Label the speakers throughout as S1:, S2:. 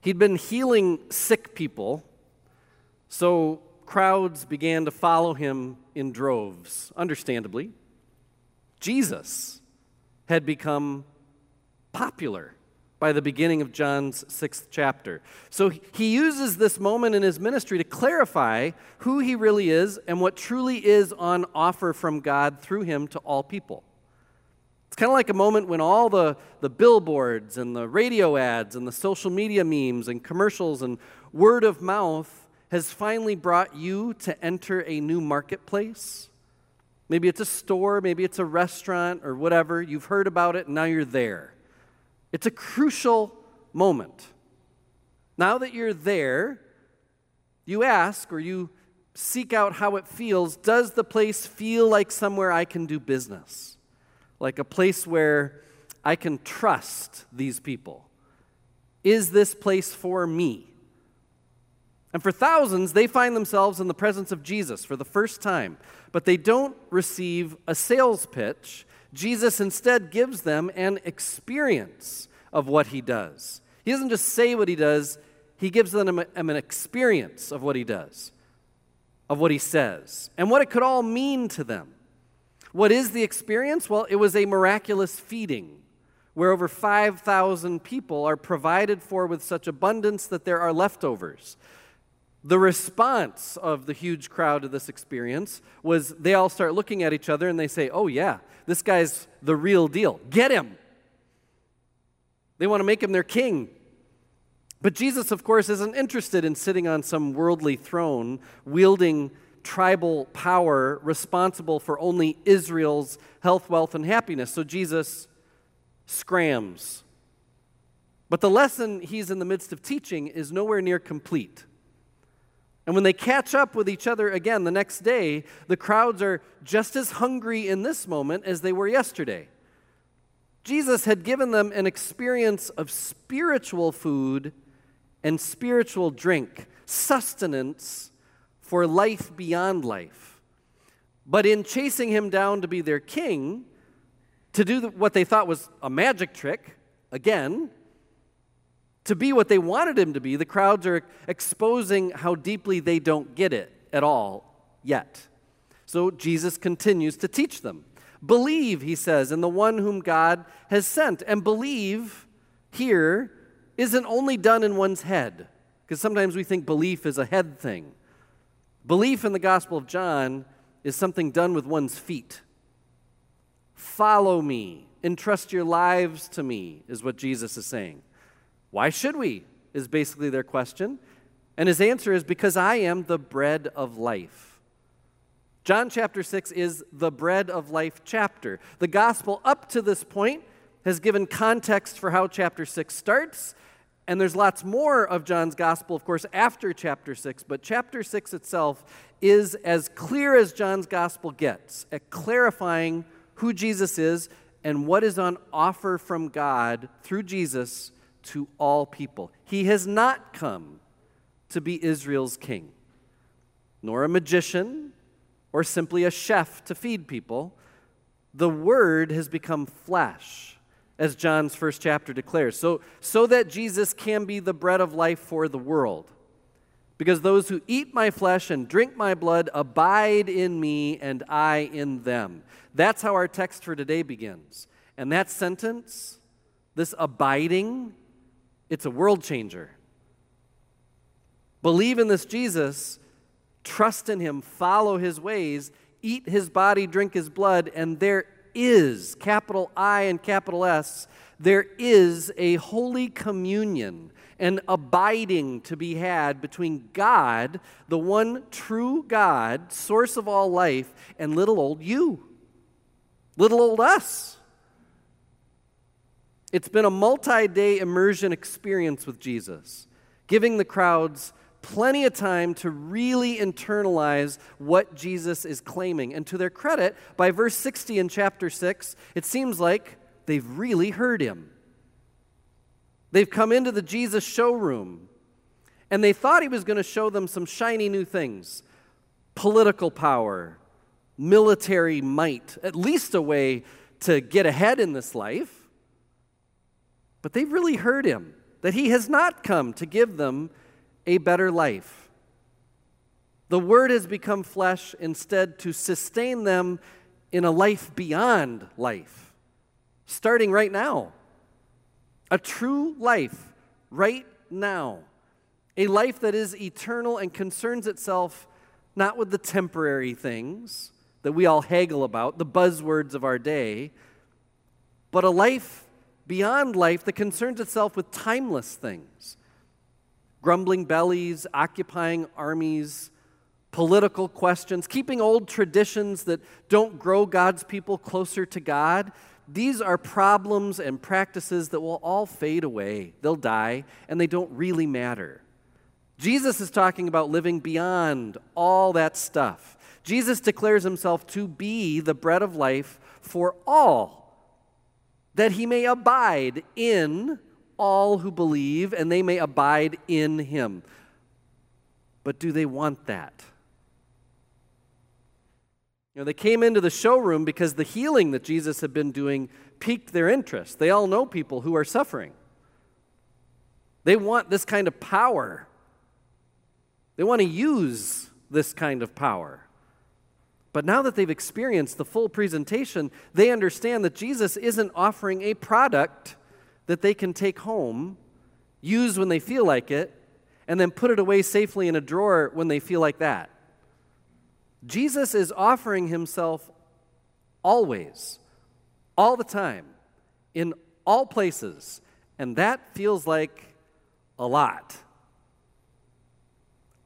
S1: He'd been healing sick people, so crowds began to follow him in droves, understandably. Jesus had become popular by the beginning of John's sixth chapter. So he uses this moment in his ministry to clarify who he really is and what truly is on offer from God through him to all people. Kind of like a moment when all the, the billboards and the radio ads and the social media memes and commercials and word of mouth has finally brought you to enter a new marketplace. Maybe it's a store, maybe it's a restaurant or whatever. You've heard about it and now you're there. It's a crucial moment. Now that you're there, you ask or you seek out how it feels. Does the place feel like somewhere I can do business? Like a place where I can trust these people? Is this place for me? And for thousands, they find themselves in the presence of Jesus for the first time, but they don't receive a sales pitch. Jesus instead gives them an experience of what he does. He doesn't just say what he does, he gives them an experience of what he does, of what he says, and what it could all mean to them. What is the experience? Well, it was a miraculous feeding where over 5,000 people are provided for with such abundance that there are leftovers. The response of the huge crowd to this experience was they all start looking at each other and they say, Oh, yeah, this guy's the real deal. Get him. They want to make him their king. But Jesus, of course, isn't interested in sitting on some worldly throne, wielding tribal power responsible for only Israel's health, wealth, and happiness. So Jesus scrams. But the lesson he's in the midst of teaching is nowhere near complete. And when they catch up with each other again the next day, the crowds are just as hungry in this moment as they were yesterday. Jesus had given them an experience of spiritual food and spiritual drink, sustenance for life beyond life. But in chasing him down to be their king, to do what they thought was a magic trick, again, to be what they wanted him to be, the crowds are exposing how deeply they don't get it at all yet. So Jesus continues to teach them. Believe, he says, in the one whom God has sent. And believe here isn't only done in one's head, because sometimes we think belief is a head thing. Belief in the Gospel of John is something done with one's feet. Follow me, entrust your lives to me, is what Jesus is saying. Why should we? Is basically their question. And his answer is because I am the bread of life. John chapter 6 is the bread of life chapter. The gospel up to this point has given context for how chapter 6 starts. And there's lots more of John's gospel, of course, after chapter 6. But chapter 6 itself is as clear as John's gospel gets at clarifying who Jesus is and what is on offer from God through Jesus to all people. He has not come to be Israel's king, nor a magician or simply a chef to feed people. The Word has become flesh, as John's first chapter declares, so, so that Jesus can be the bread of life for the world. Because those who eat my flesh and drink my blood abide in me and I in them. That's how our text for today begins. And that sentence, this abiding, it's a world changer. Believe in this Jesus, trust in him, follow his ways, eat his body, drink his blood, and there is, capital I and capital S, there is a holy communion, an abiding to be had between God, the one true God, source of all life, and little old you, little old us. It's been a multi day immersion experience with Jesus, giving the crowds plenty of time to really internalize what Jesus is claiming. And to their credit, by verse 60 in chapter 6, it seems like they've really heard him. They've come into the Jesus showroom, and they thought he was going to show them some shiny new things political power, military might, at least a way to get ahead in this life. But they've really heard him. that he has not come to give them a better life. The Word has become flesh instead to sustain them in a life beyond life, starting right now. A true life right now. A life that is eternal and concerns itself not with the temporary things that we all haggle about, the buzzwords of our day, but a life beyond life that concerns itself with timeless things grumbling bellies, occupying armies, political questions, keeping old traditions that don't grow God's people closer to God. These are problems and practices that will all fade away. They'll die, and they don't really matter. Jesus is talking about living beyond all that stuff. Jesus declares himself to be the bread of life for all that he may abide in all who believe and they may abide in him. But do they want that? You know, they came into the showroom because the healing that Jesus had been doing piqued their interest. They all know people who are suffering. They want this kind of power. They want to use this kind of power. But now that they've experienced the full presentation, they understand that Jesus isn't offering a product that they can take home, use when they feel like it, and then put it away safely in a drawer when they feel like that. Jesus is offering himself always, all the time, in all places, and that feels like a lot.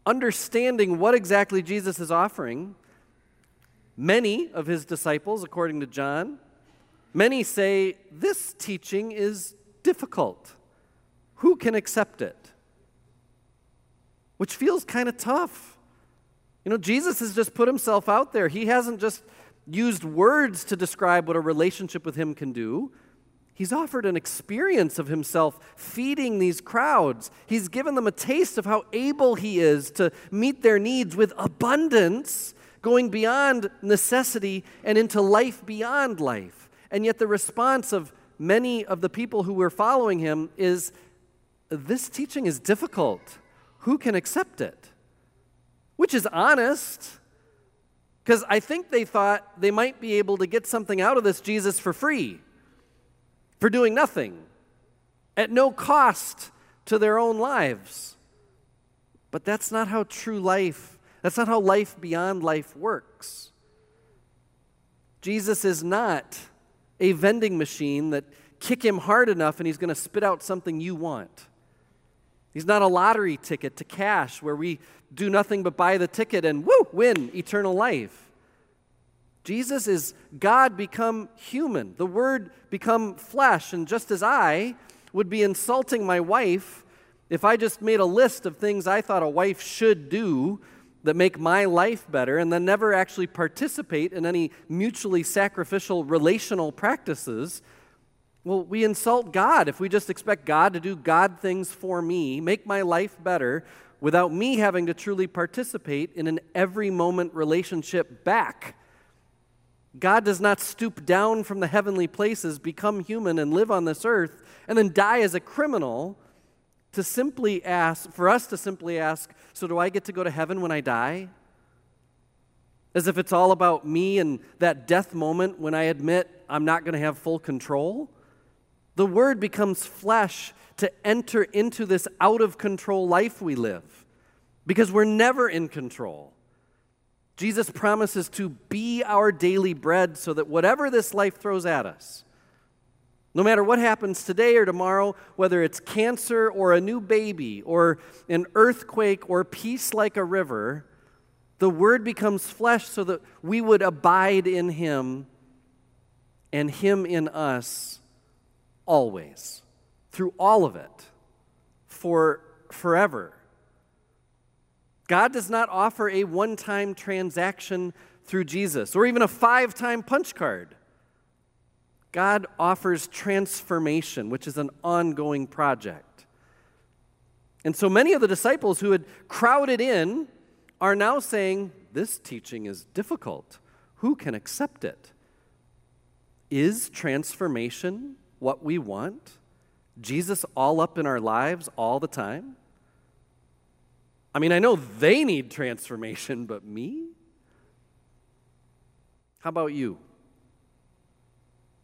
S1: Understanding what exactly Jesus is offering Many of his disciples, according to John, many say this teaching is difficult. Who can accept it? Which feels kind of tough. You know, Jesus has just put himself out there. He hasn't just used words to describe what a relationship with him can do. He's offered an experience of himself feeding these crowds. He's given them a taste of how able he is to meet their needs with abundance going beyond necessity and into life beyond life. And yet, the response of many of the people who were following him is this teaching is difficult. Who can accept it? Which is honest, because I think they thought they might be able to get something out of this Jesus for free, for doing nothing, at no cost to their own lives. But that's not how true life that's not how life beyond life works. Jesus is not a vending machine that kick him hard enough and he's going to spit out something you want. He's not a lottery ticket to cash where we do nothing but buy the ticket and woo, win eternal life. Jesus is God become human, the Word become flesh. And just as I would be insulting my wife if I just made a list of things I thought a wife should do that make my life better and then never actually participate in any mutually sacrificial relational practices, well, we insult God if we just expect God to do God things for me, make my life better, without me having to truly participate in an every moment relationship back. God does not stoop down from the heavenly places, become human, and live on this earth, and then die as a criminal to simply ask, for us to simply ask, so do I get to go to heaven when I die? As if it's all about me and that death moment when I admit I'm not going to have full control. The Word becomes flesh to enter into this out of control life we live because we're never in control. Jesus promises to be our daily bread so that whatever this life throws at us, no matter what happens today or tomorrow, whether it's cancer or a new baby or an earthquake or peace like a river, the Word becomes flesh so that we would abide in Him and Him in us always, through all of it, for forever. God does not offer a one time transaction through Jesus or even a five time punch card. God offers transformation, which is an ongoing project. And so many of the disciples who had crowded in are now saying, This teaching is difficult. Who can accept it? Is transformation what we want? Jesus all up in our lives all the time? I mean, I know they need transformation, but me? How about you?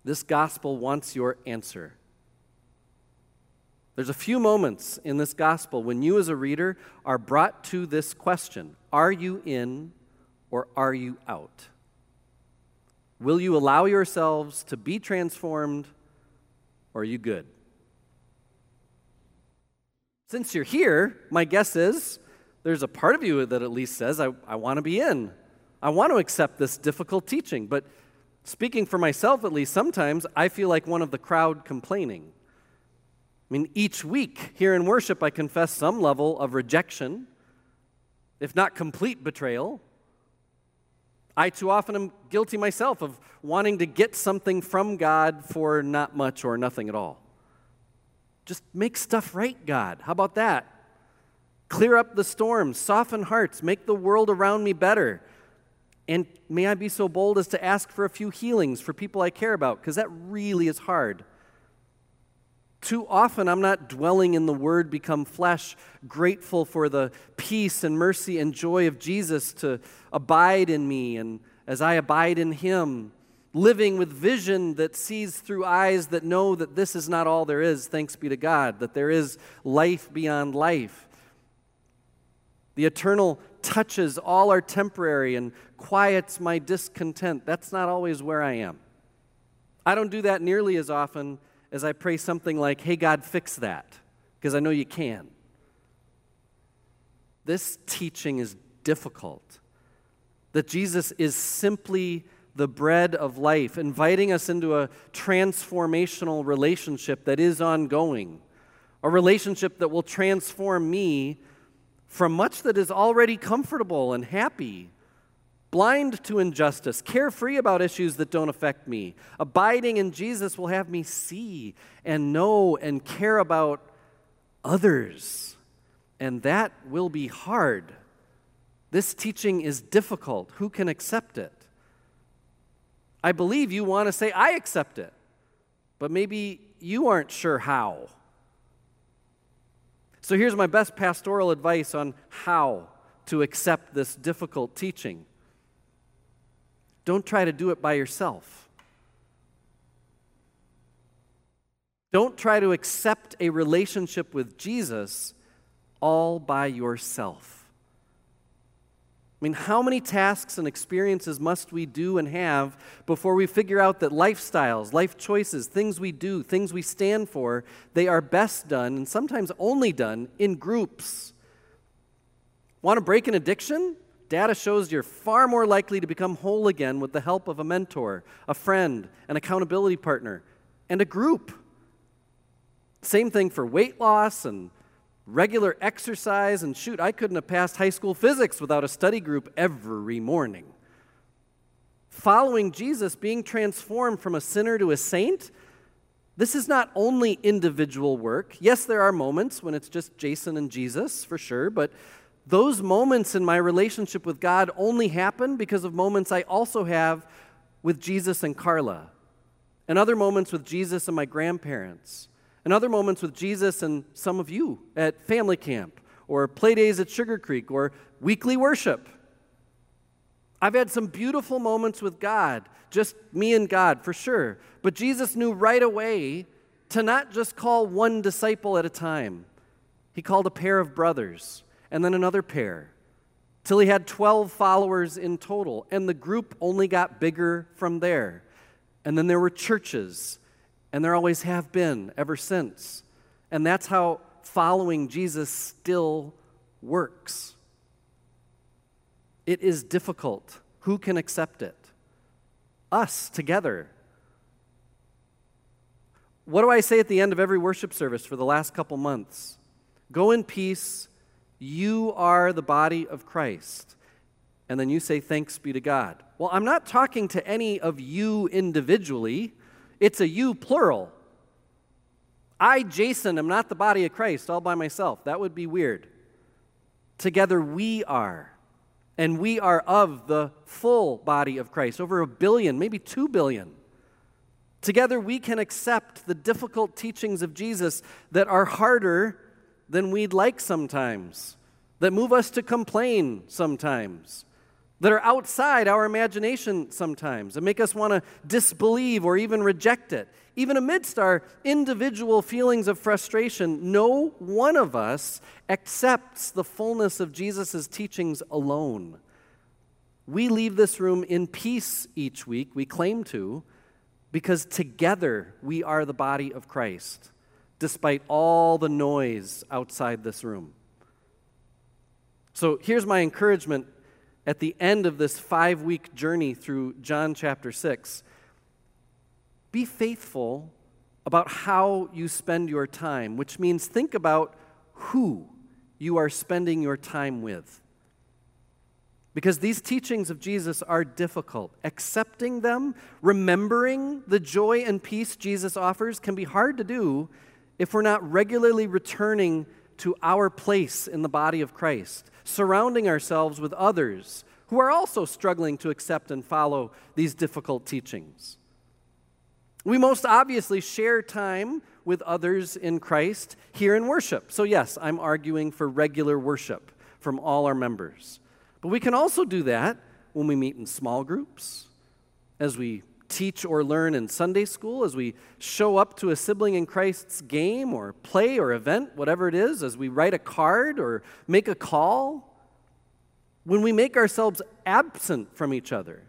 S1: This gospel wants your answer. There's a few moments in this gospel when you, as a reader, are brought to this question Are you in or are you out? Will you allow yourselves to be transformed or are you good? Since you're here, my guess is there's a part of you that at least says, I, I want to be in. I want to accept this difficult teaching. But speaking for myself, at least, sometimes I feel like one of the crowd complaining. I mean, each week here in worship, I confess some level of rejection, if not complete betrayal. I too often am guilty myself of wanting to get something from God for not much or nothing at all. Just make stuff right, God. How about that? Clear up the storms, soften hearts, make the world around me better. And may I be so bold as to ask for a few healings for people I care about, because that really is hard. Too often, I'm not dwelling in the Word become flesh, grateful for the peace and mercy and joy of Jesus to abide in me, and as I abide in Him, living with vision that sees through eyes that know that this is not all there is, thanks be to God, that there is life beyond life. The eternal touches all are temporary and quiets my discontent. That's not always where I am. I don't do that nearly as often as I pray something like, Hey, God, fix that, because I know you can. This teaching is difficult. That Jesus is simply the bread of life, inviting us into a transformational relationship that is ongoing, a relationship that will transform me from much that is already comfortable and happy blind to injustice, carefree about issues that don't affect me. Abiding in Jesus will have me see and know and care about others. And that will be hard. This teaching is difficult. Who can accept it? I believe you want to say, I accept it, but maybe you aren't sure how. So here's my best pastoral advice on how to accept this difficult teaching. Don't try to do it by yourself. Don't try to accept a relationship with Jesus all by yourself. I mean, how many tasks and experiences must we do and have before we figure out that lifestyles, life choices, things we do, things we stand for, they are best done and sometimes only done in groups? Want to break an addiction? Data shows you're far more likely to become whole again with the help of a mentor, a friend, an accountability partner, and a group. Same thing for weight loss and regular exercise. And shoot, I couldn't have passed high school physics without a study group every morning. Following Jesus, being transformed from a sinner to a saint, this is not only individual work. Yes, there are moments when it's just Jason and Jesus, for sure, but those moments in my relationship with God only happen because of moments I also have with Jesus and Carla, and other moments with Jesus and my grandparents, and other moments with Jesus and some of you at family camp, or play days at Sugar Creek, or weekly worship. I've had some beautiful moments with God, just me and God for sure. But Jesus knew right away to not just call one disciple at a time, He called a pair of brothers and then another pair, till he had 12 followers in total, and the group only got bigger from there. And then there were churches, and there always have been ever since. And that's how following Jesus still works. It is difficult. Who can accept it? Us together. What do I say at the end of every worship service for the last couple months? Go in peace you are the body of Christ. And then you say, Thanks be to God. Well, I'm not talking to any of you individually, it's a you plural. I, Jason, am not the body of Christ all by myself. That would be weird. Together we are. And we are of the full body of Christ, over a billion, maybe two billion. Together, we can accept the difficult teachings of Jesus that are harder than we'd like sometimes, that move us to complain sometimes, that are outside our imagination sometimes, and make us want to disbelieve or even reject it. Even amidst our individual feelings of frustration, no one of us accepts the fullness of Jesus' teachings alone. We leave this room in peace each week, we claim to, because together we are the body of Christ, despite all the noise outside this room. So here's my encouragement at the end of this five week journey through John chapter 6 be faithful about how you spend your time, which means think about who you are spending your time with. Because these teachings of Jesus are difficult. Accepting them, remembering the joy and peace Jesus offers, can be hard to do if we're not regularly returning to our place in the body of Christ, surrounding ourselves with others who are also struggling to accept and follow these difficult teachings. We most obviously share time with others in Christ here in worship. So, yes, I'm arguing for regular worship from all our members. But we can also do that when we meet in small groups, as we teach or learn in Sunday school, as we show up to a sibling in Christ's game or play or event, whatever it is, as we write a card or make a call, when we make ourselves absent from each other.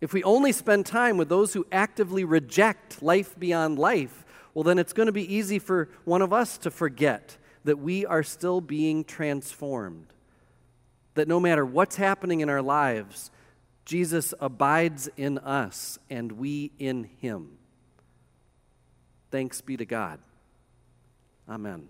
S1: If we only spend time with those who actively reject life beyond life, well, then it's going to be easy for one of us to forget that we are still being transformed. That no matter what's happening in our lives, Jesus abides in us and we in him. Thanks be to God. Amen.